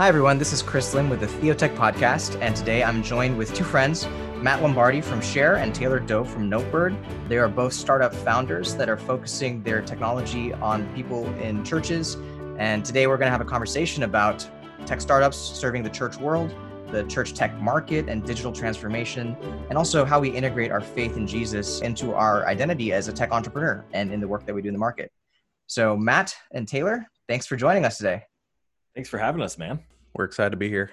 Hi, everyone. This is Chris Lim with the Theotech Podcast, and today I'm joined with two friends, Matt Lombardi from Share and Taylor Doe from Notebird. They are both startup founders that are focusing their technology on people in churches. And today we're going to have a conversation about tech startups serving the church world, the church tech market and digital transformation, and also how we integrate our faith in Jesus into our identity as a tech entrepreneur and in the work that we do in the market. So, Matt and Taylor, thanks for joining us today. Thanks for having us, man. We're excited to be here.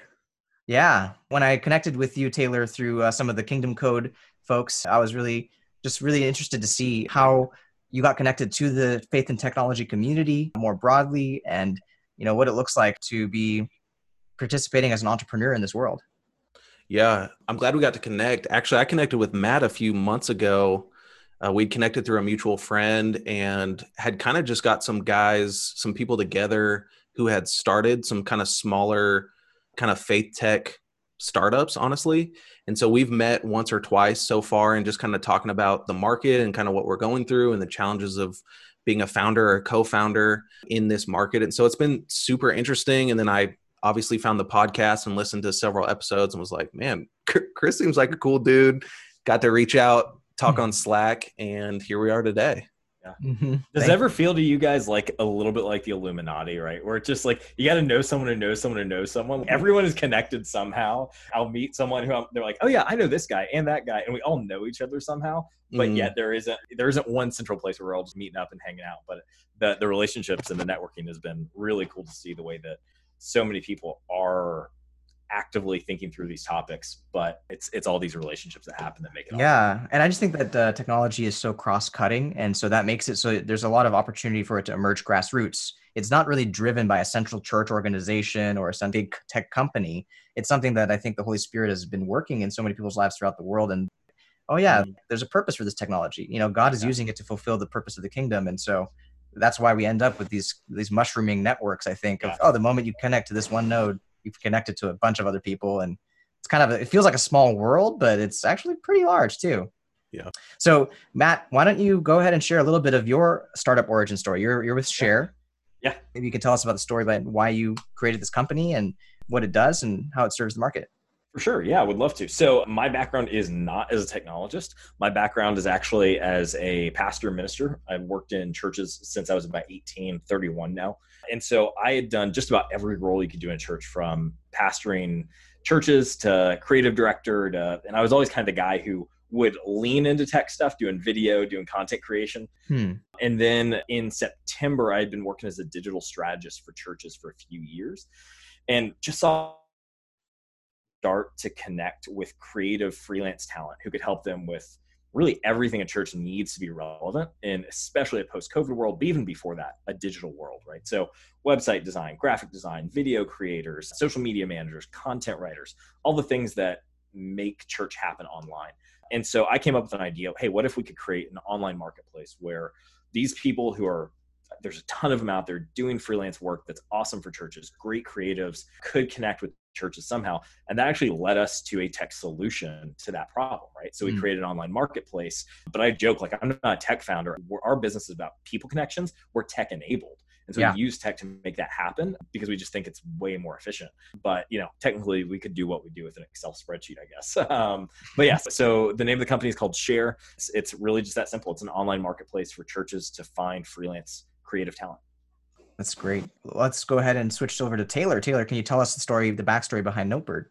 Yeah. When I connected with you, Taylor, through uh, some of the Kingdom Code folks, I was really just really interested to see how you got connected to the faith and technology community more broadly and you know what it looks like to be participating as an entrepreneur in this world yeah i'm glad we got to connect actually i connected with matt a few months ago uh, we'd connected through a mutual friend and had kind of just got some guys some people together who had started some kind of smaller kind of faith tech startups honestly. And so we've met once or twice so far and just kind of talking about the market and kind of what we're going through and the challenges of being a founder or co-founder in this market. And so it's been super interesting. And then i obviously found the podcast and listened to several episodes and was like man chris seems like a cool dude. Got to reach out talk mm-hmm. on slack and here we are today yeah. Mm-hmm. Does it ever feel to you guys like a little bit like the Illuminati, right? Where it's just like you got to know someone to know someone to know someone. Everyone is connected somehow. I'll meet someone who I'm, they're like, oh yeah, I know this guy and that guy, and we all know each other somehow. But mm. yet there isn't there isn't one central place where we're all just meeting up and hanging out. But the the relationships and the networking has been really cool to see the way that so many people are actively thinking through these topics but it's it's all these relationships that happen that make it yeah awesome. and i just think that uh, technology is so cross-cutting and so that makes it so there's a lot of opportunity for it to emerge grassroots it's not really driven by a central church organization or some big tech company it's something that i think the holy spirit has been working in so many people's lives throughout the world and oh yeah mm-hmm. there's a purpose for this technology you know god is yeah. using it to fulfill the purpose of the kingdom and so that's why we end up with these these mushrooming networks i think of yeah. oh the moment you connect to this one node you've connected to a bunch of other people and it's kind of a, it feels like a small world but it's actually pretty large too. Yeah. So matt why don't you go ahead and share a little bit of your startup origin story? You're, you're with share. Yeah. Maybe you can tell us about the story about why you created this company and what it does and how it serves the market for sure. Yeah, I would love to. So, my background is not as a technologist. My background is actually as a pastor minister. I've worked in churches since I was about 18, 31 now. And so, I had done just about every role you could do in church from pastoring churches to creative director to, and I was always kind of the guy who would lean into tech stuff, doing video, doing content creation. Hmm. And then in September, I had been working as a digital strategist for churches for a few years and just saw start to connect with creative freelance talent who could help them with really everything a church needs to be relevant and especially a post-covid world but even before that a digital world right? So website design graphic design video creators social media managers content writers all the things that make church happen online. And so i came up with an idea of, hey what if we could create an online marketplace where these people who are there's a ton of them out there doing freelance work that's awesome for churches great creatives could connect with churches somehow. And that actually led us to a tech solution to that problem, right? So we mm. created an online marketplace. But I joke, like, I'm not a tech founder. We're, our business is about people connections. We're tech enabled. And so yeah. we use tech to make that happen because we just think it's way more efficient. But you know, technically, we could do what we do with an Excel spreadsheet, I guess. Um, but yes, yeah, so the name of the company is called Share. It's, it's really just that simple. It's an online marketplace for churches to find freelance creative talent. That's great. Let's go ahead and switch over to Taylor. Taylor, can you tell us the story, the backstory behind Notebird?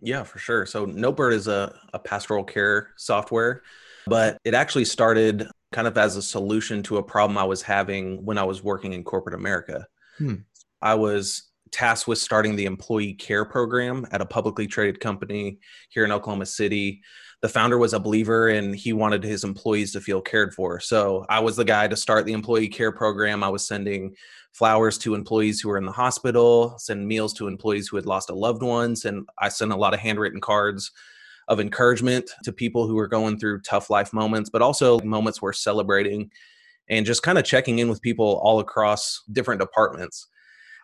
Yeah, for sure. So Notebird is a, a pastoral care software, but it actually started kind of as a solution to a problem I was having when I was working in corporate America. Hmm. I was tasked with starting the employee care program at a publicly traded company here in Oklahoma City the founder was a believer and he wanted his employees to feel cared for. So I was the guy to start the employee care program. I was sending flowers to employees who were in the hospital, send meals to employees who had lost a loved ones, and I sent a lot of handwritten cards of encouragement to people who were going through tough life moments, but also moments where celebrating and just kind of checking in with people all across different departments.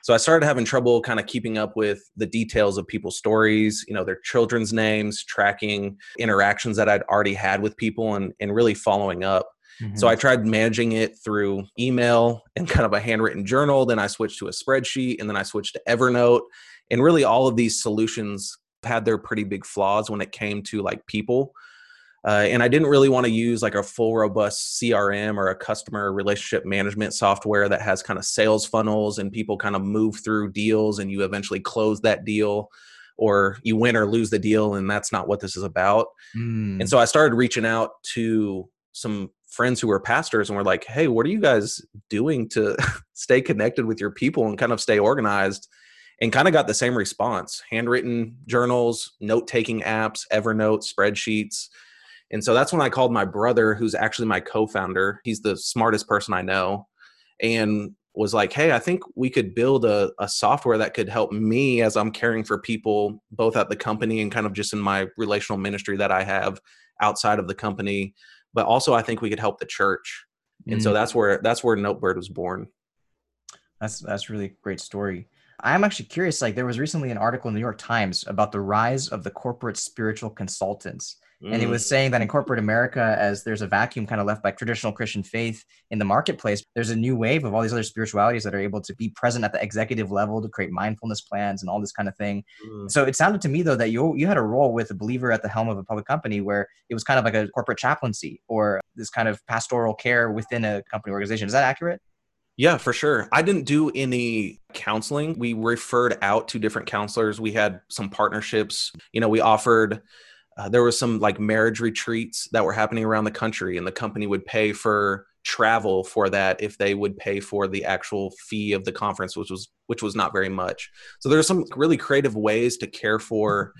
So I started having trouble kind of keeping up with the details of people's stories, you know, their children's names, tracking interactions that I'd already had with people and, and really following up. Mm-hmm. So I tried managing it through email and kind of a handwritten journal. Then I switched to a spreadsheet and then I switched to Evernote. And really, all of these solutions had their pretty big flaws when it came to like people. Uh, and I didn't really want to use like a full robust CRM or a customer relationship management software that has kind of sales funnels and people kind of move through deals and you eventually close that deal or you win or lose the deal. And that's not what this is about. Mm. And so I started reaching out to some friends who were pastors and were like, hey, what are you guys doing to stay connected with your people and kind of stay organized? And kind of got the same response handwritten journals, note taking apps, Evernote, spreadsheets. And so that's when I called my brother, who's actually my co founder. He's the smartest person I know. And was like, hey, I think we could build a, a software that could help me as I'm caring for people, both at the company and kind of just in my relational ministry that I have outside of the company but also I think we could help the church. And mm. so that's where that's where Notebird was born. That's that's really great story. I'm actually curious. Like there was recently an article in the New York Times about the rise of the corporate spiritual consultants. Mm. And he was saying that in corporate America, as there's a vacuum kind of left by traditional Christian faith in the marketplace, there's a new wave of all these other spiritualities that are able to be present at the executive level to create mindfulness plans and all this kind of thing. Mm. So it sounded to me though that you you had a role with a believer at the helm of a public company where it was kind of like a corporate chaplaincy or this kind of pastoral care within a company organization. Is that accurate? Yeah, for sure. I didn't do any counseling. We referred out to different counselors. We had some partnerships. You know, we offered uh, there was some like marriage retreats that were happening around the country and the company would pay for travel for that if they would pay for the actual fee of the conference which was which was not very much. So there's some really creative ways to care for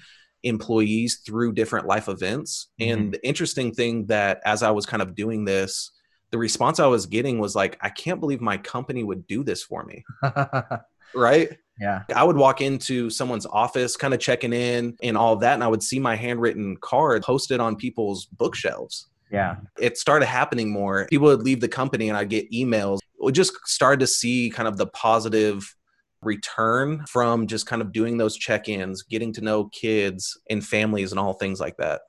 employees through different life events. Mm-hmm. and the interesting thing that as i was kind of doing this the response i was getting was like i can't believe my company would do this for me. Right yeah. I would walk into someone's office, kind of checking in and all that. And I would see my handwritten card posted on people's bookshelves. Yeah. It started happening more. People would leave the company and I'd get emails. We just started to see kind of the positive return from just kind of doing those check ins, getting to know kids and families and all things like that.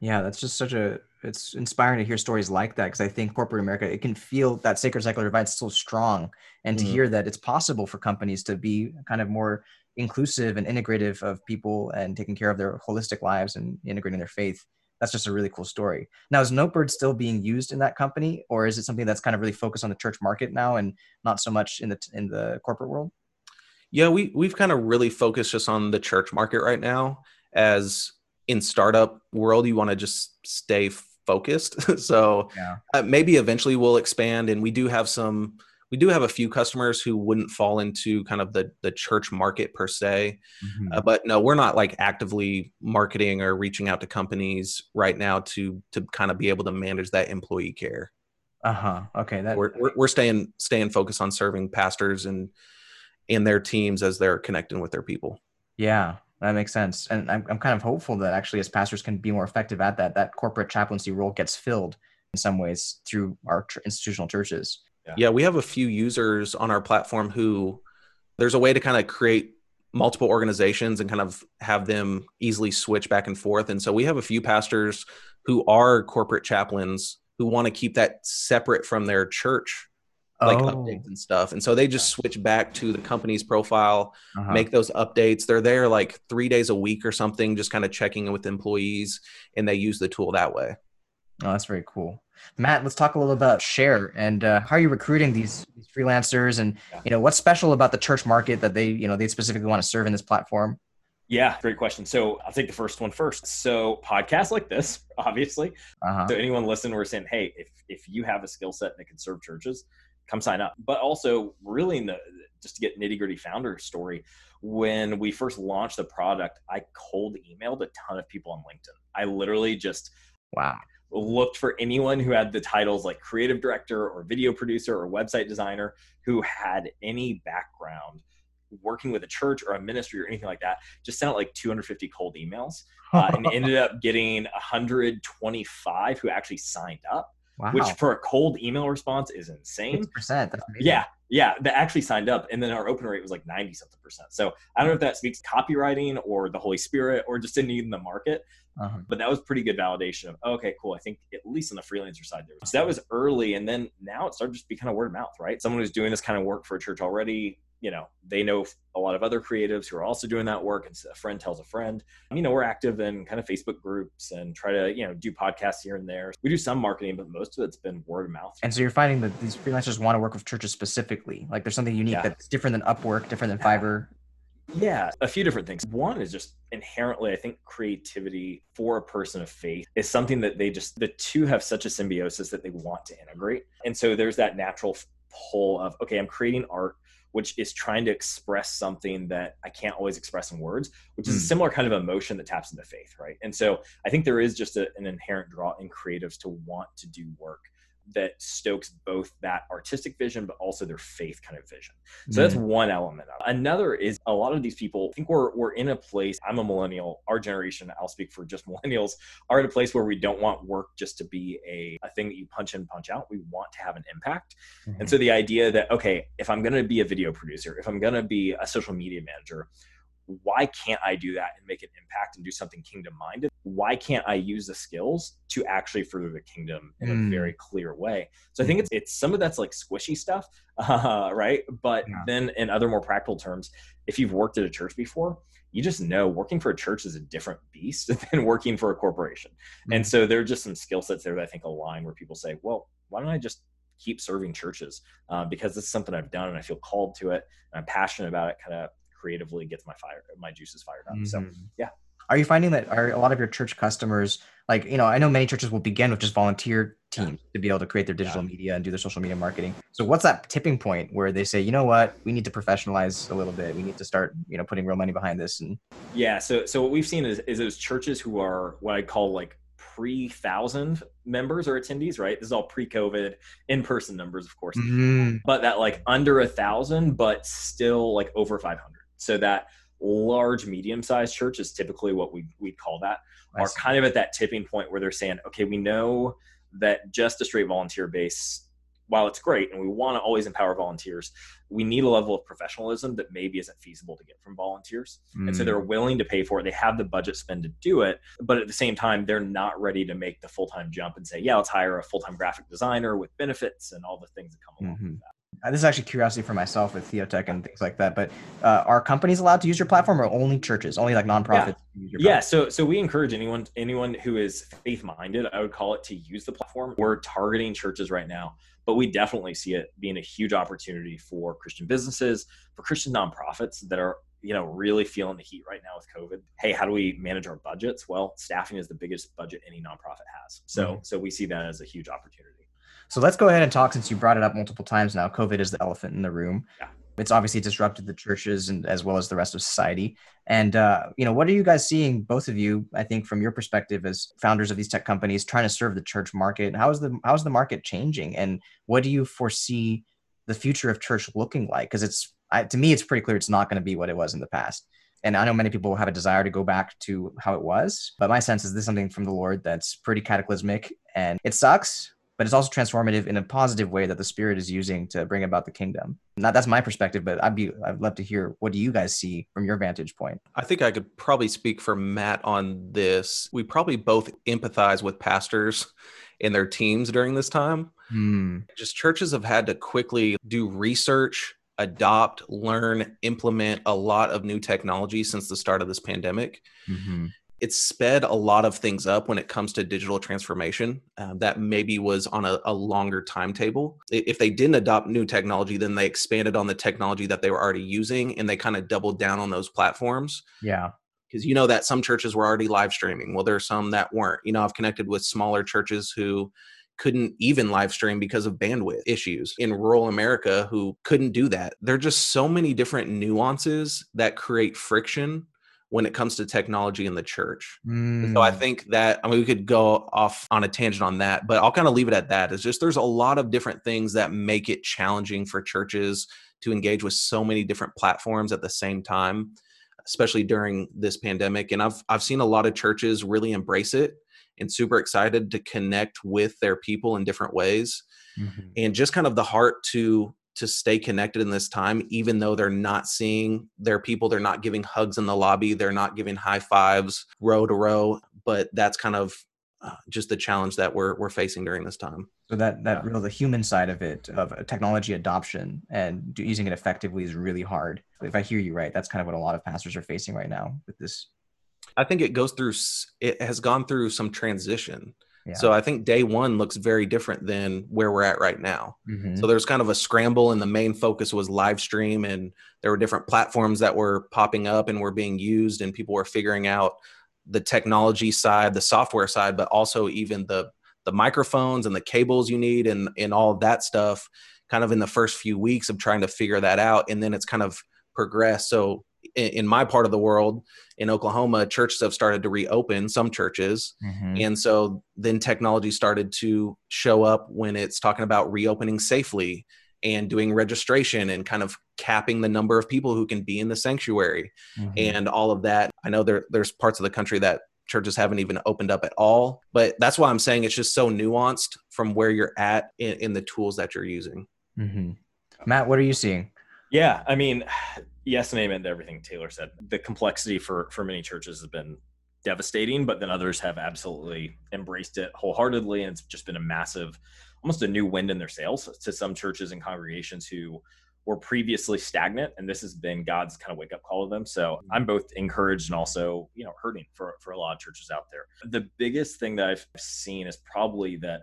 Yeah, that's just such a it's inspiring to hear stories like that because I think corporate America it can feel that sacred secular divide so strong, and to mm-hmm. hear that it's possible for companies to be kind of more inclusive and integrative of people and taking care of their holistic lives and integrating their faith. That's just a really cool story. Now, is Notebird still being used in that company, or is it something that's kind of really focused on the church market now and not so much in the in the corporate world? Yeah, we we've kind of really focused just on the church market right now as in startup world you want to just stay focused. So yeah. uh, maybe eventually we'll expand and we do have some we do have a few customers who wouldn't fall into kind of the the church market per se. Mm-hmm. uh, but no we're not like actively marketing or reaching out to companies right now to to kind of be able to manage that employee care. Uh-huh. Okay that we're, we're, we're staying staying focused on serving pastors and and their teams as they're connecting with their people. Yeah that makes sense. And I'm, I'm kind of hopeful that actually, as pastors can be more effective at that, that corporate chaplaincy role gets filled in some ways through our tr- institutional churches. Yeah. yeah, we have a few users on our platform who there's a way to kind of create multiple organizations and kind of have them easily switch back and forth. And so we have a few pastors who are corporate chaplains who want to keep that separate from their church like oh. updates and stuff. And so they just switch back to the company's profile, uh-huh. make those updates. They're there like three days a week or something, just kind of checking in with employees, and they use the tool that way. Oh, that's very cool. Matt, let's talk a little about Share and uh, how are you recruiting these, these freelancers, and you know what's special about the church market that they you know they specifically want to serve in this platform. Yeah, great question. So I'll take the first one first. So podcasts like this, obviously. Uh-huh. So anyone listening, we're saying, hey, if if you have a skill set that can serve churches, come sign up. But also, really, in the, just to get nitty gritty founder story, when we first launched the product, I cold emailed a ton of people on LinkedIn. I literally just wow looked for anyone who had the titles like creative director or video producer or website designer who had any background working with a church or a ministry or anything like that just sent out like 250 cold emails uh, and ended up getting 125 who actually signed up Wow. Which for a cold email response is insane. percent Yeah. Yeah, that actually signed up, and then our open rate was like ninety something percent. So I don't know if that speaks copywriting or the Holy Spirit or just a need in the market, uh-huh. but that was pretty good validation of oh, okay, cool. I think at least on the freelancer side there. So that was early, and then now it started to be kind of word of mouth, right? Someone who's doing this kind of work for a church already you know they know a lot of other creatives who are also doing that work and a friend tells a friend you know we're active in kind of facebook groups and try to you know do podcasts here and there we do some marketing but most of it's been word of mouth and so you're finding that these freelancers want to work with churches specifically like there's something unique yeah. that's different than upwork different than fiverr yeah, a few different things. One is just inherently, I think creativity for a person of faith is something that they just, the two have such a symbiosis that they want to integrate. And so there's that natural pull of, okay, I'm creating art which is trying to express something that I can't always express in words, which is mm. a hmm. similar kind of emotion that taps into faith, right? And so I think there is just a, an inherent draw in creatives to want to do work that stokes both that artistic vision but also their faith kind of vision so mm that's one element of it. another is a lot of these people I think we're, we're in a place i'm a millennial our generation i'll speak for just millennials are in a place where we don't want work just to be a, a thing that you punch in punch out we want to have an impact mm-hmm. and so the idea that okay if i'm going to be a video producer if i'm going to be a social media manager why can't I do that and make an impact and do something kingdom minded? Why can't I use the skills to actually further the kingdom in mm. a very clear way? So I think it's it's some of that's like squishy stuff, uh, right? But yeah. then in other more practical terms, if you've worked at a church before, you just know working for a church is a different beast than working for a corporation. Mm. And so there are just some skill sets there that I think align where people say, well, why don't I just keep serving churches uh, because this is something I've done and I feel called to it and I'm passionate about it. Kind of creatively gets my fire my juices fired up. Mm-hmm. So yeah. Are you finding that are a lot of your church customers like you know I know many churches will begin with just volunteer teams to be able to create their digital yeah. media and do their social media marketing. So what's that tipping point where they say, you know what, we need to professionalize a little bit. We need to start, you know, putting real money behind this. And yeah, so so what we've seen is is those churches who are what I call like pre thousand members or attendees, right? This is all pre COVID in person numbers, of course, mm-hmm. but that like under a thousand, but still like over 500. So that large, medium sized church is typically what we we call that, I are see. kind of at that tipping point where they're saying, okay, we know that just a straight volunteer base, while it's great and we want to always empower volunteers, we need a level of professionalism that maybe isn't feasible to get from volunteers. Mm. And so they're mm. willing to pay for it. They have the budget spend to do it, but at the same time, they're not ready to make the full time jump and say, yeah, let's hire a full time graphic designer with benefits and all the things that come along mm-hmm. with that. Uh, this is actually curiosity for myself with Theotech and things like that. But uh, are companies allowed to use your platform, or only churches, only like nonprofits? Yeah. yeah. So so we encourage anyone anyone who is faith minded, I would call it, to use the platform. We're targeting churches right now, but we definitely see it being a huge opportunity for Christian businesses, for Christian nonprofits that are you know really feeling the heat right now with covid hey how do we manage our budgets well staffing is the biggest budget any nonprofit has so mm-hmm. so we see that as a huge opportunity so let's go ahead and talk since you brought it up multiple times now. COVID is the elephant in the room. Yeah. It's obviously disrupted the churches and as well as the rest of society. And uh, you know, what are you guys seeing, both of you? I think from your perspective as founders of these tech companies, trying to serve the church market. How is the how is the market changing, and what do you foresee the future of church looking like? Because it's I, to me, it's pretty clear it's not going to be what it was in the past. And I know many people have a desire to go back to how it was, but my sense is this is something from the Lord that's pretty cataclysmic, and it sucks but it's also transformative in a positive way that the spirit is using to bring about the kingdom. Not that's my perspective, but I'd be I'd love to hear what do you guys see from your vantage point. I think I could probably speak for Matt on this. We probably both empathize with pastors and their teams during this time. Hmm. Just churches have had to quickly do research, adopt, learn, implement a lot of new technology since the start of this pandemic. Mm-hmm it's sped a lot of things up when it comes to digital transformation uh, that maybe was on a, a, longer timetable. If they didn't adopt new technology then they expanded on the technology that they were already using and they kind of doubled down on those platforms. Yeah. Because you know that some churches were already live streaming. Well there are some that weren't. You know i've connected with smaller churches who couldn't even live stream because of bandwidth issues. In rural America who couldn't do that. There are just so many different nuances that create friction when it comes to technology in the church. Mm. So I mm. think that I mean we could go off on a tangent on that, but I'll kind of leave it at that. It's just there's a lot of different things that make it challenging for churches to engage with so many different platforms at the same time, especially during this pandemic. And I've I've seen a lot of churches really embrace it and super excited to connect with their people in different ways. Mm-hmm. And just kind of the heart to to stay connected in this time, even though they're not seeing their people, they're not giving hugs in the lobby, they're not giving high fives row to row. But that's kind of uh, just the challenge that we're we're facing during this time. So that that yeah. real the human side of it of technology adoption and using it effectively is really hard. If I hear you right, that's kind of what a lot of pastors are facing right now with this. I think it goes through. It has gone through some transition. Yeah. So I think day one looks very different than where we're at right now. Mm-hmm. So there's kind of a scramble, and the main focus was live stream, and there were different platforms that were popping up and were being used, and people were figuring out the technology side, the software side, but also even the the microphones and the cables you need and and all that stuff kind of in the first few weeks of trying to figure that out and then it's kind of progressed so in my part of the world in oklahoma churches have started to reopen some churches mm-hmm. and so then technology started to show up when it's talking about reopening safely and doing registration and kind of capping the number of people who can be in the sanctuary mm-hmm. and all of that. I know there there's parts of the country that churches haven't even opened up at all, but that's why I'm saying it's just so nuanced from where you're at in, in the tools that you're using. Mm-hmm. Matt, what are you seeing? Yeah, I mean, yes and amen to everything Taylor said. The complexity for for many churches has been devastating, but then others have absolutely embraced it wholeheartedly, and it's just been a massive almost a new wind in their sails to some churches and congregations who were previously stagnant and this has been god's kind of wake up call to them so mm-hmm. i'm both encouraged and also you know hurting for for a lot of churches out there the biggest thing that i've seen is probably that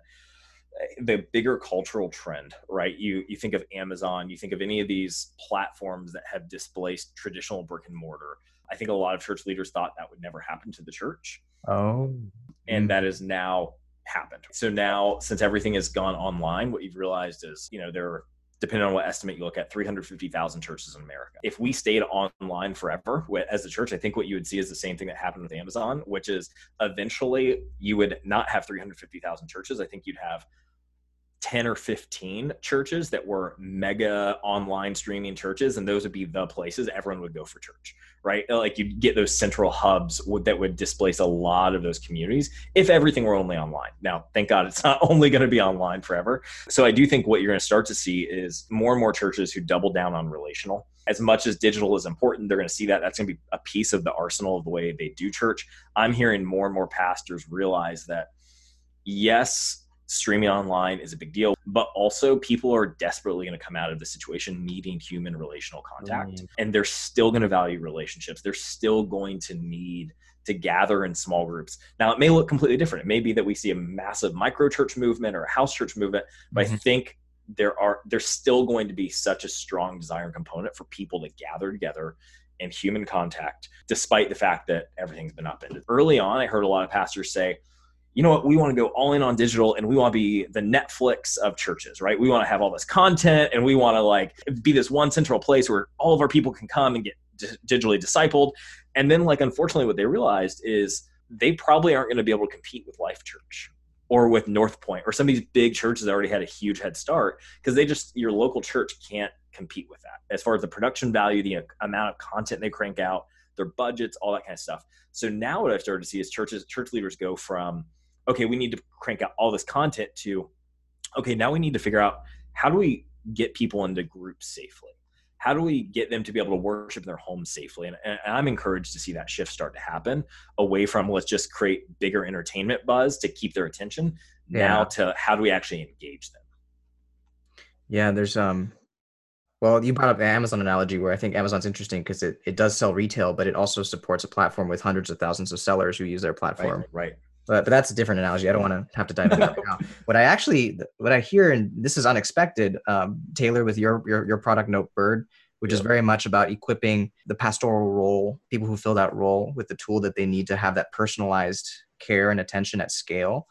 the bigger cultural trend right you you think of amazon you think of any of these platforms that have displaced traditional brick and mortar i think a lot of church leaders thought that would never happen to the church oh and mm. that is now happened. So now, since everything has gone online, what you've realized is, you know, there are, depending on what estimate you look at, 350,000 churches in America. If we stayed online forever as a church, I think what you would see is the same thing that happened with Amazon, which is eventually you would not have 350,000 churches. I think you'd have 10 or 15 churches that were mega online streaming churches and those would be the places everyone would go for church right? Uh, like you'd get those central hubs that would displace a lot of those communities if everything were only online. Now thank god it's not only going to be online forever. So i do think what you're going to start to see is more and more churches who double down on relational. As much as digital is important they're going to see that. That's going to be a piece of the arsenal of the way they do church. I'm hearing more and more pastors realize that yes streaming online is a big deal, but also people are desperately going to come out of the situation needing human relational contact. Mm. And they're still going to value relationships. They're still going to need to gather in small groups. Now, it may look completely different. It may be that we see a massive micro church movement or a house church movement, but mm-hmm. I think there are there's still going to be such a strong desire and component for people to gather together in human contact, despite the fact that everything's been upended. Early on, I heard a lot of pastors say, you know what, we want to go all in on digital and we want to be the Netflix of churches, right? We want to have all this content and we want to like be this one central place where all of our people can come and get digitally discipled. And then, like, unfortunately, what they realized is they probably aren't going to be able to compete with Life Church or with North Point or some of these big churches that already had a huge head start because they just, your local church can't compete with that as far as the production value, the uh, amount of content they crank out, their budgets, all that kind of stuff. So now what I've started to see is churches, church leaders go from, okay, we need to crank out all this content to, okay, now we need to figure out how do we get people into groups safely? How do we get them to be able to worship in their home safely? And, and I'm encouraged to see that shift start to happen away from let's just create bigger entertainment buzz to keep their attention yeah. now to how do we actually engage them? Yeah, there's um well, you brought up the Amazon analogy where I think Amazon's interesting because it, it does sell retail, but it also supports a platform with hundreds of thousands of sellers who use their platform. Right. right but, but that's a different analogy. I don't want to have to dive into that now. What I actually, what I hear, and this is unexpected, um, Taylor, with your, your, your product Notebird, which is very much about equipping the pastoral role, people who fill that role with the tool that they need to have that personalized care and attention at scale.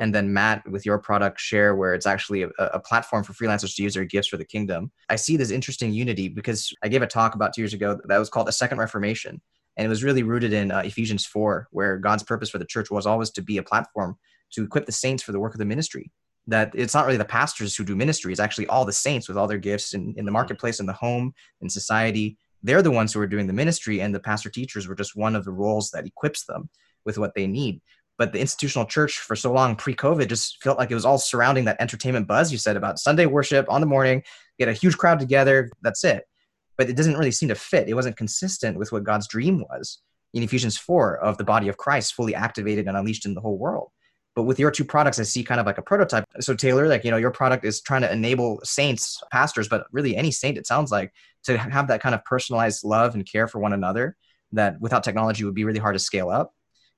And then Matt, with your product Share, where it's actually a, a, platform for freelancers to use their gifts for the kingdom. I see this interesting unity because I gave a talk about two years ago that was called the second reformation and it was really rooted in uh, Ephesians 4, where God's purpose for the church was always to be a platform to equip the saints for the work of the ministry. That it's not really the pastors who do ministry, it's actually all the saints with all their gifts in, in the mm-hmm. marketplace, in the home, in society. They're the ones who are doing the ministry, and the pastor teachers were just one of the roles that equips them with what they need. but the institutional church for so long pre-COVID just felt like it was all surrounding that entertainment buzz you said about Sunday worship on the morning, get a huge crowd together, that's it. But it doesn't really seem to fit. It wasn't consistent with what God's dream was in Ephesians 4 of the body of Christ fully activated and unleashed in the whole world. But with your two products, I see kind of like a prototype. So Taylor, like, you know, your product is trying to enable saints, pastors, but really any saint, it sounds like, to have that kind of personalized love and care for one another that without technology would be really hard to scale up.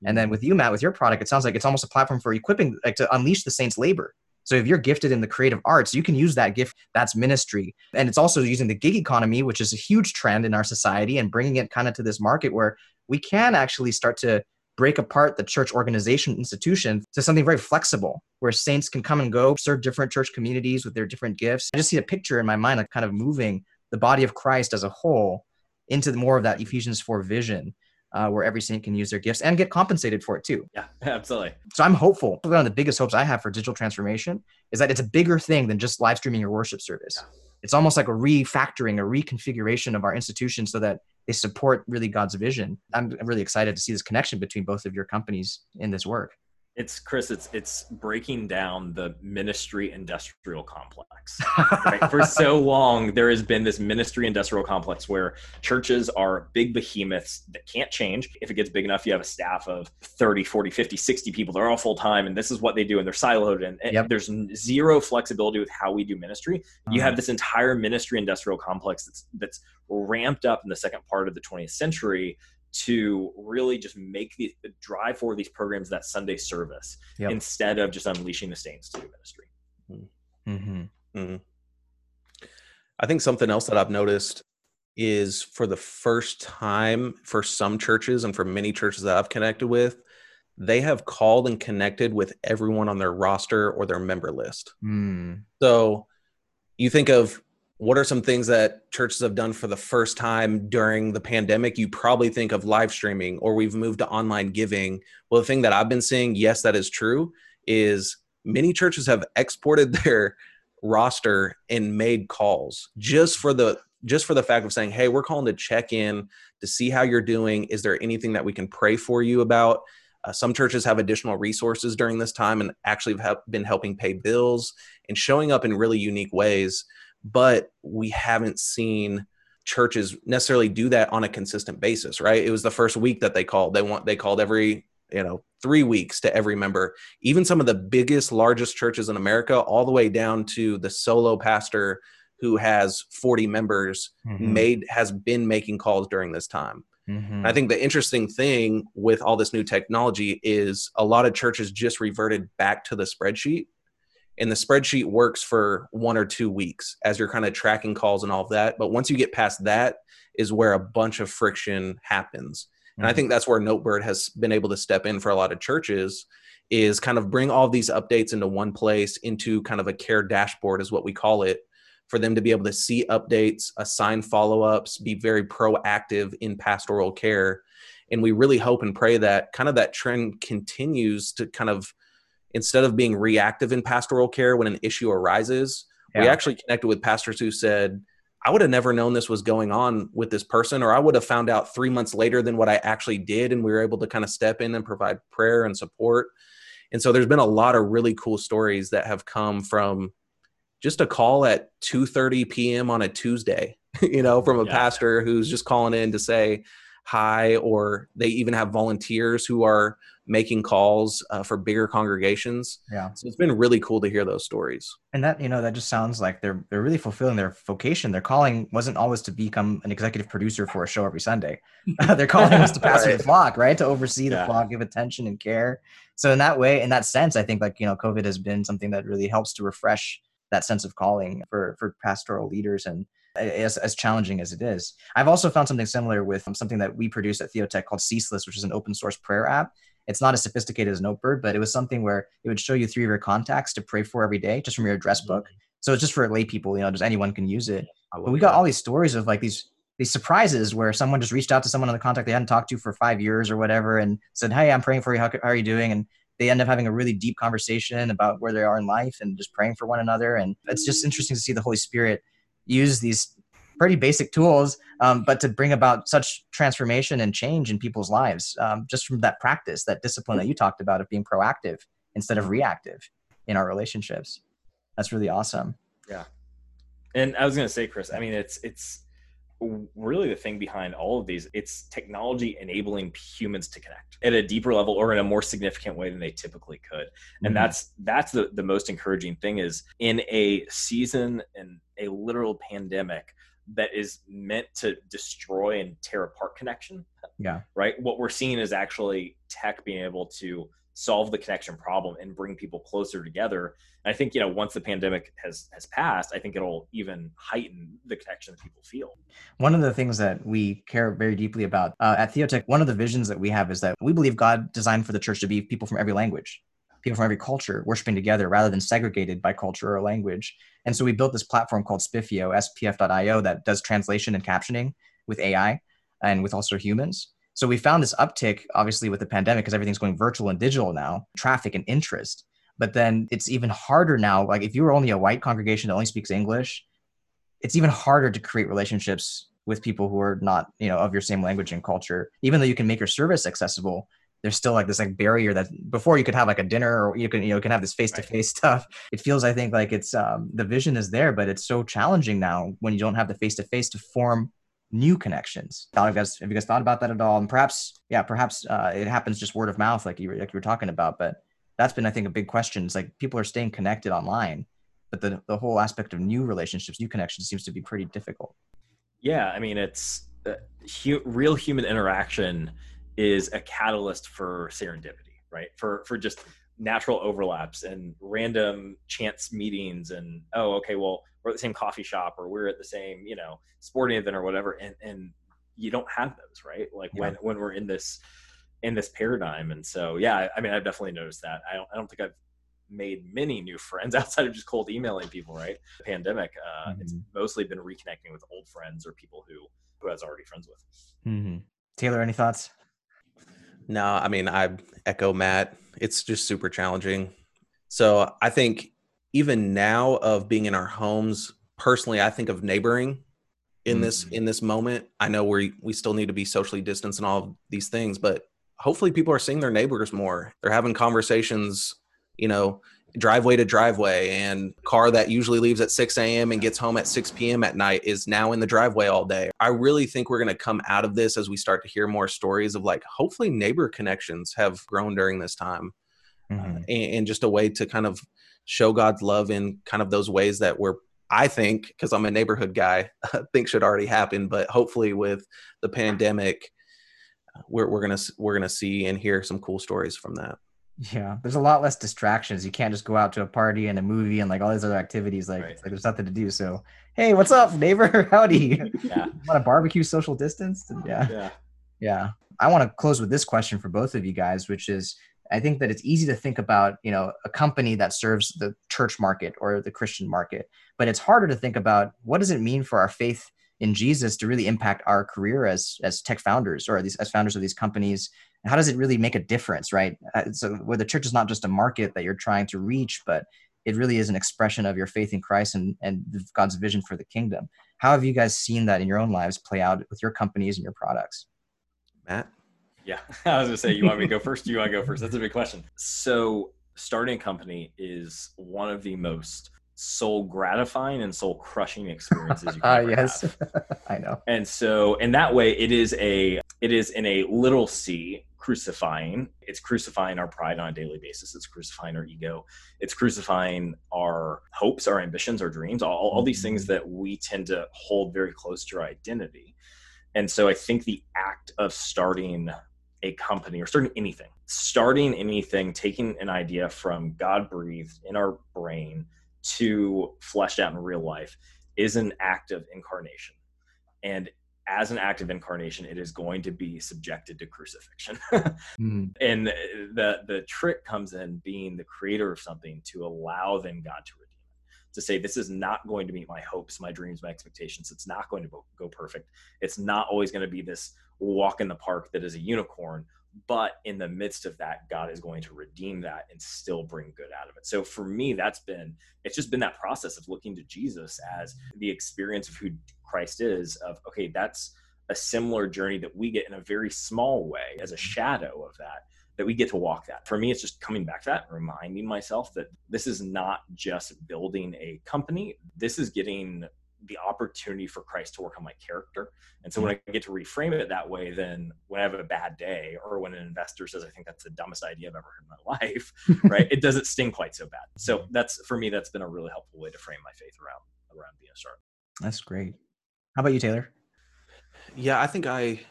And then mm-hmm. with you, Matt, with your product, it sounds like it's almost a platform for equipping, like to unleash the saints' labor. So if you're gifted in the creative arts, you can use that gift. That's ministry. And it's also using the gig economy, which is a huge trend in our society, and bringing it kind of to this market where we can actually start to break apart the church organization institution to something very flexible where saints can come and go, serve different church communities with their different gifts. I just see a picture in my mind of kind of moving the body of Christ as a whole into more of that Ephesians 4 vision uh, where every saint can use their gifts and get compensated for it too. Yeah, absolutely. So I'm hopeful. One of the biggest hopes I have for digital transformation is that it's a bigger thing than just live streaming your worship service. Yeah. It's almost like a refactoring, a reconfiguration of our institutions so that they support really God's vision. I'm really excited to see this connection between both of your companies in this work. It's Chris. It's it's breaking down the ministry industrial complex. Right? For so long, there has been this ministry industrial complex where churches are big behemoths that can't change. If it gets big enough, you have a staff of 30, 40, 50, 60 people. They're all full time, and this is what they do, and they're siloed. And, and yep. there's zero flexibility with how we do ministry. Mm-hmm. You have this entire ministry industrial complex that's that's ramped up in the second part of the 20th century to really just make the drive for these programs that Sunday service yep. instead of just unleashing the saints to do ministry. Mm-hmm. Mm-hmm. mm-hmm. I think something else that I've noticed is for the first time for some churches and for many churches that I've connected with, they have called and connected with everyone on their roster or their member list. Mm. So you think of what are some things that churches have done for the first time during the pandemic you probably think of live streaming or we've moved to online giving? Well the thing that i've been seeing yes that is true is many churches have exported their roster and made calls just for the just for the fact of saying hey we're calling to check in to see how you're doing. Is there anything that we can pray for you about? Uh, some churches have additional resources during this time and actually have been helping pay bills and showing up in really unique ways but we haven't seen churches necessarily do that on a consistent basis right? It was the first week that they called. They want they called every you know three weeks to every member. Even some of the biggest largest churches in america all the way down to the solo pastor who has 40 members mm-hmm. made has been making calls during this time. Mm-hmm. i think the interesting thing with all this new technology is a lot of churches just reverted back to the spreadsheet and the spreadsheet works for one or two weeks as you're kind of tracking calls and all of that. But once you get past that is where a bunch of friction happens. And i mm-hmm. think that's where notebird has been able to step in for a lot of churches is kind of bring all these updates into one place into kind of a care dashboard is what we call it for them to be able to see updates assign follow-ups be very proactive in pastoral care. And we really hope and pray that kind of that trend continues to kind of instead of being reactive in pastoral care when an issue arises, yeah. we actually connected with pastors who said, I would have never known this was going on with this person, or I would have found out three months later than what I actually did. And we were able to kind of step in and provide prayer and support. And so there's been a lot of really cool stories that have come from just a call at 2:30 p.m. on a Tuesday, you know, from a yeah. pastor who's just calling in to say hi, or they even have volunteers who are making calls uh, for bigger congregations. Yeah. So it's been really cool to hear those stories. And that, you know, that just sounds like they're they're really fulfilling their vocation. Their calling wasn't always to become an executive producer for a show every Sunday. their calling was to pastor right. the flock, right? To oversee the yeah. flock, give attention and care. So in that way, in that sense, I think like, you know, COVID has been something that really helps to refresh that sense of calling for for pastoral leaders and as, as challenging as it is. I've also found something similar with something that we produce at Theotech called Ceaseless, which is an open source prayer app. It's not as sophisticated as Notebird, but it was something where it would show you three of your contacts to pray for every day, just from your address book. Mm-hmm. So it's just for lay people, you know, just anyone can use it. But we got all these stories of like these these surprises where someone just reached out to someone on the contact they hadn't talked to for five years or whatever and said, "Hey, I'm praying for you. How, how are you doing?" And they end up having a really deep conversation about where they are in life and just praying for one another. And it's just interesting to see the Holy Spirit use these pretty basic tools, um, but to bring about such transformation and change in people's lives um, just from that practice, that discipline that you talked about of being proactive instead of reactive in our relationships. That's really awesome. Yeah. And I was going to say, Chris, I mean, it's, it's, really the thing behind all of these it's technology enabling humans to connect at a deeper level or in a more significant way than they typically could and mm-hmm. that's that's the, the most encouraging thing is in a season and a literal pandemic that is meant to destroy and tear apart connection yeah right what we're seeing is actually tech being able to solve the connection problem and bring people closer together. And I think you know once the pandemic has has passed, I think it'll even heighten the connection that people feel. One of the things that we care very deeply about uh, at Theotech, one of the visions that we have is that we believe God designed for the church to be people from every language, people from every culture worshiping together rather than segregated by culture or language. And so we built this platform called Spiffio, spf.io, that does translation and captioning with AI and with also humans. So we found this uptick, obviously, with the pandemic because everything's going virtual and digital now, traffic and interest. But then it's even harder now. Like if you were only a white congregation that only speaks English, it's even harder to create relationships with people who are not, you know, of your same language and culture. Even though you can make your service accessible, there's still like this like barrier that before you could have like a dinner or you can you know can have this face to face stuff. It feels I think like it's um, the vision is there, but it's so challenging now when you don't have the face to face to form new connections. Have you, guys, have you guys thought about that at all? And perhaps, yeah, perhaps uh, it happens just word of mouth, like you, were, like you were talking about. But that's been, I think, a big question. It's like people are staying connected online, but the, the whole aspect of new relationships, new connections seems to be pretty difficult. Yeah. I mean, it's uh, hu- real human interaction is a catalyst for serendipity, right? For, for just natural overlaps and random chance meetings and, oh, okay, well, we're at the same coffee shop or we're at the same you know sporting event or whatever and and you don't have those right like yeah. when when we're in this in this paradigm and so yeah i mean i've definitely noticed that i don't, I don't think i've made many new friends outside of just cold emailing people right the pandemic uh, mm-hmm. it's mostly been reconnecting with old friends or people who who i was already friends with mm-hmm. taylor any thoughts no i mean i echo matt. It's just super challenging. So i think even now of being in our homes personally i think of neighboring in mm-hmm. this in this moment. I know we we still need to be socially distanced and all these things but hopefully people are seeing their neighbors more. They're having conversations you know driveway to driveway and car that usually leaves at 6 a.m and gets home at 6 p.m at night is now in the driveway all day i really think we're going to come out of this as we start to hear more stories of like hopefully neighbor connections have grown during this time mm-hmm. uh, and, and just a way to kind of show God's love in kind of those ways that we're I think because I'm a neighborhood guy, think should already happen. But hopefully, with the pandemic, we're we're gonna we're gonna see and hear some cool stories from that. Yeah, there's a lot less distractions. You can't just go out to a party and a movie and like all these other activities. Like, right. like there's nothing to do. So, hey, what's up, neighbor? Howdy. Yeah. want to barbecue social distance? Yeah. Yeah. Yeah. I want to close with this question for both of you guys, which is I think that it's easy to think about, you know, a company that serves the church market or the Christian market, but it's harder to think about what does it mean for our faith in Jesus to really impact our career as as tech founders or these as founders of these companies. And how does it really make a difference, right? Uh, so where the church is not just a market that you're trying to reach, but it really is an expression of your faith in Christ and, and God's vision for the kingdom. How have you guys seen that in your own lives play out with your companies and your products? Matt? Yeah, I was gonna say, you want me to go first? Do you want to go first? That's a big question. So, starting a company is one of the most soul gratifying and soul crushing experiences you can uh, yes i know and so in that way it is a it is in a little c crucifying it's crucifying our pride on a daily basis it's crucifying our ego it's crucifying our hopes our ambitions our dreams all, all these things mm-hmm. that we tend to hold very close to our identity and so i think the act of starting a company or starting anything, starting anything, taking an idea from God breathed in our brain to fleshed out in real life is an act of incarnation. And as an act of incarnation, it is going to be subjected to crucifixion. mm. And the the trick comes in being the creator of something to allow then God to redeem it. To say this is not going to meet my hopes, my dreams, my expectations. It's not going to go perfect. It's not always going to be this walk in the park that is a unicorn, but in the midst of that god is going to redeem that and still bring good out of it. So for me that's been it's just been that process of looking to jesus as the experience of who christ is of okay that's a similar journey that we get in a very small way as a shadow of that that we get to walk that. For me it's just coming back to that reminding myself that this is not just building a company. This is getting the opportunity for Christ to work on my character. And so when mm-hmm. I get to reframe it that way, then when I have a bad day or when an investor says, I think that's the dumbest idea I've ever heard in my life, right? It doesn't sting quite so bad. So that's for me, that's been a really helpful way to frame my faith around around BSR. That's great. How about you, Taylor? Yeah, I think I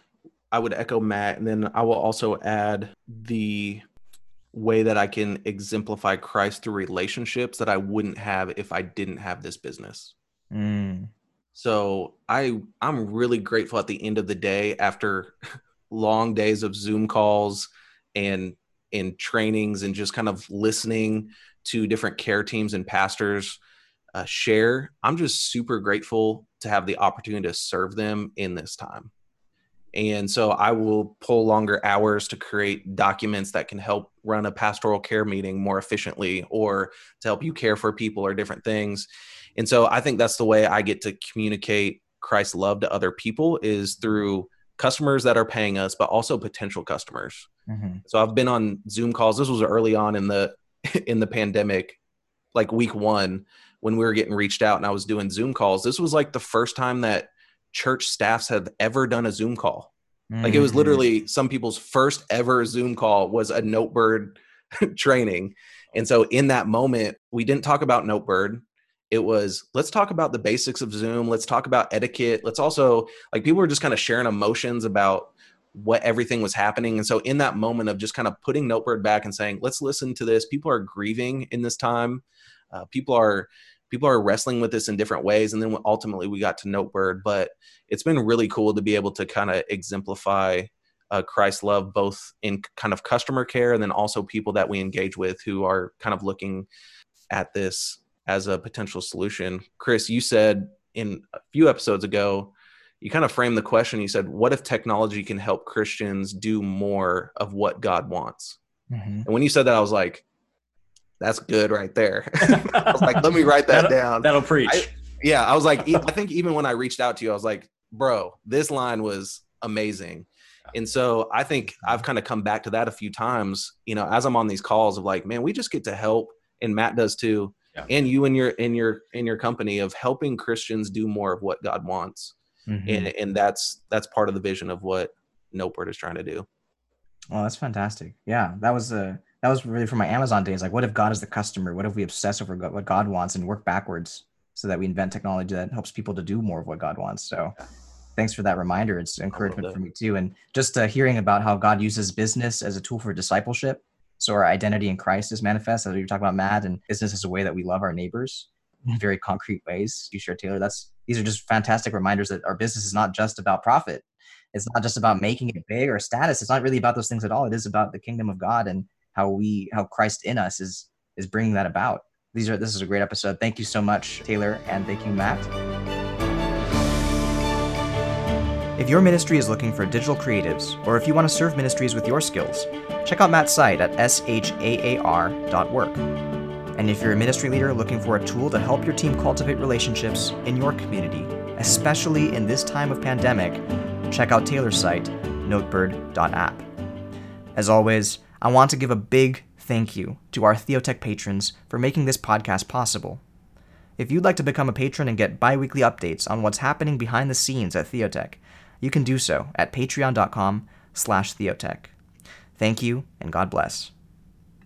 I would echo Matt, and then I will also add the way that I can exemplify Christ through relationships that I wouldn't have if I didn't have this business. Mm. So I I'm really grateful at the end of the day after long days of Zoom calls and and trainings and just kind of listening to different care teams and pastors uh, share. I'm just super grateful to have the opportunity to serve them in this time. And so I will pull longer hours to create documents that can help run a pastoral care meeting more efficiently or to help you care for people or different things. And so I think that's the way I get to communicate Christ's love to other people is through customers that are paying us, but also potential customers. Mm-hmm. So I've been on Zoom calls. This was early on in the in the pandemic, like week one, when we were getting reached out and I was doing Zoom calls. This was like the first time that church staffs have ever done a Zoom call. Mm-hmm. Like it was mm-hmm. literally some people's first ever Zoom call was a Notebird training. And so in that moment, we didn't talk about Notebird it was let's talk about the basics of zoom. Let's talk about etiquette. Let's also like people were just kind of sharing emotions about what everything was happening. And so in that moment of just kind of putting notebird back and saying let's listen to this. People are grieving in this time. Uh, people are people are wrestling with this in different ways. And then ultimately we got to notebird but it's been really cool to be able to kind of exemplify uh, christ love both in kind of customer care and then also people that we engage with who are kind of looking at this as a potential solution. Chris, you said in a few episodes ago, you kind of framed the question. You said, What if technology can help Christians do more of what God wants? Mm-hmm. And when you said that, I was like, That's good right there. I was like, Let me write that that'll, down. That'll preach. I, yeah. I was like, I think even when I reached out to you, I was like, Bro, this line was amazing. And so I think I've kind of come back to that a few times, you know, as I'm on these calls of like, man, we just get to help, and Matt does too yeah. and you and your in your in your company of helping Christians do more of what God wants. Mm-hmm. And and that's that's part of the vision of what Notebird is trying to do. Well, that's fantastic. Yeah, that was a uh, that was really from my Amazon days. Like, what if God is the customer? What if we obsess over what God wants and work backwards so that we invent technology that helps people to do more of what God wants? So, thanks for that reminder. It's encouragement for me too. And just uh, hearing about how God uses business as a tool for discipleship so our identity in Christ is manifest, as we were talking about Matt, and business is a way that we love our neighbors in mm-hmm. very concrete ways. You share Taylor. That's these are just fantastic reminders that our business is not just about profit. It's not just about making it big or status. It's not really about those things at all. It is about the kingdom of God and how we how Christ in us is is bringing that about. These are this is a great episode. Thank you so much, Taylor, and thank you, Matt. If your ministry is looking for digital creatives, or if you want to serve ministries with your skills, check out Matt's site at shaar.work. And if you're a ministry leader looking for a tool to help your team cultivate relationships in your community, especially in this time of pandemic, check out Taylor's site, notebird.app. As always, I want to give a big thank you to our Theotech patrons for making this podcast possible. If you'd like to become a patron and get bi weekly updates on what's happening behind the scenes at Theotech, you can do so at patreon.com slash Theotech. Thank you, and God bless.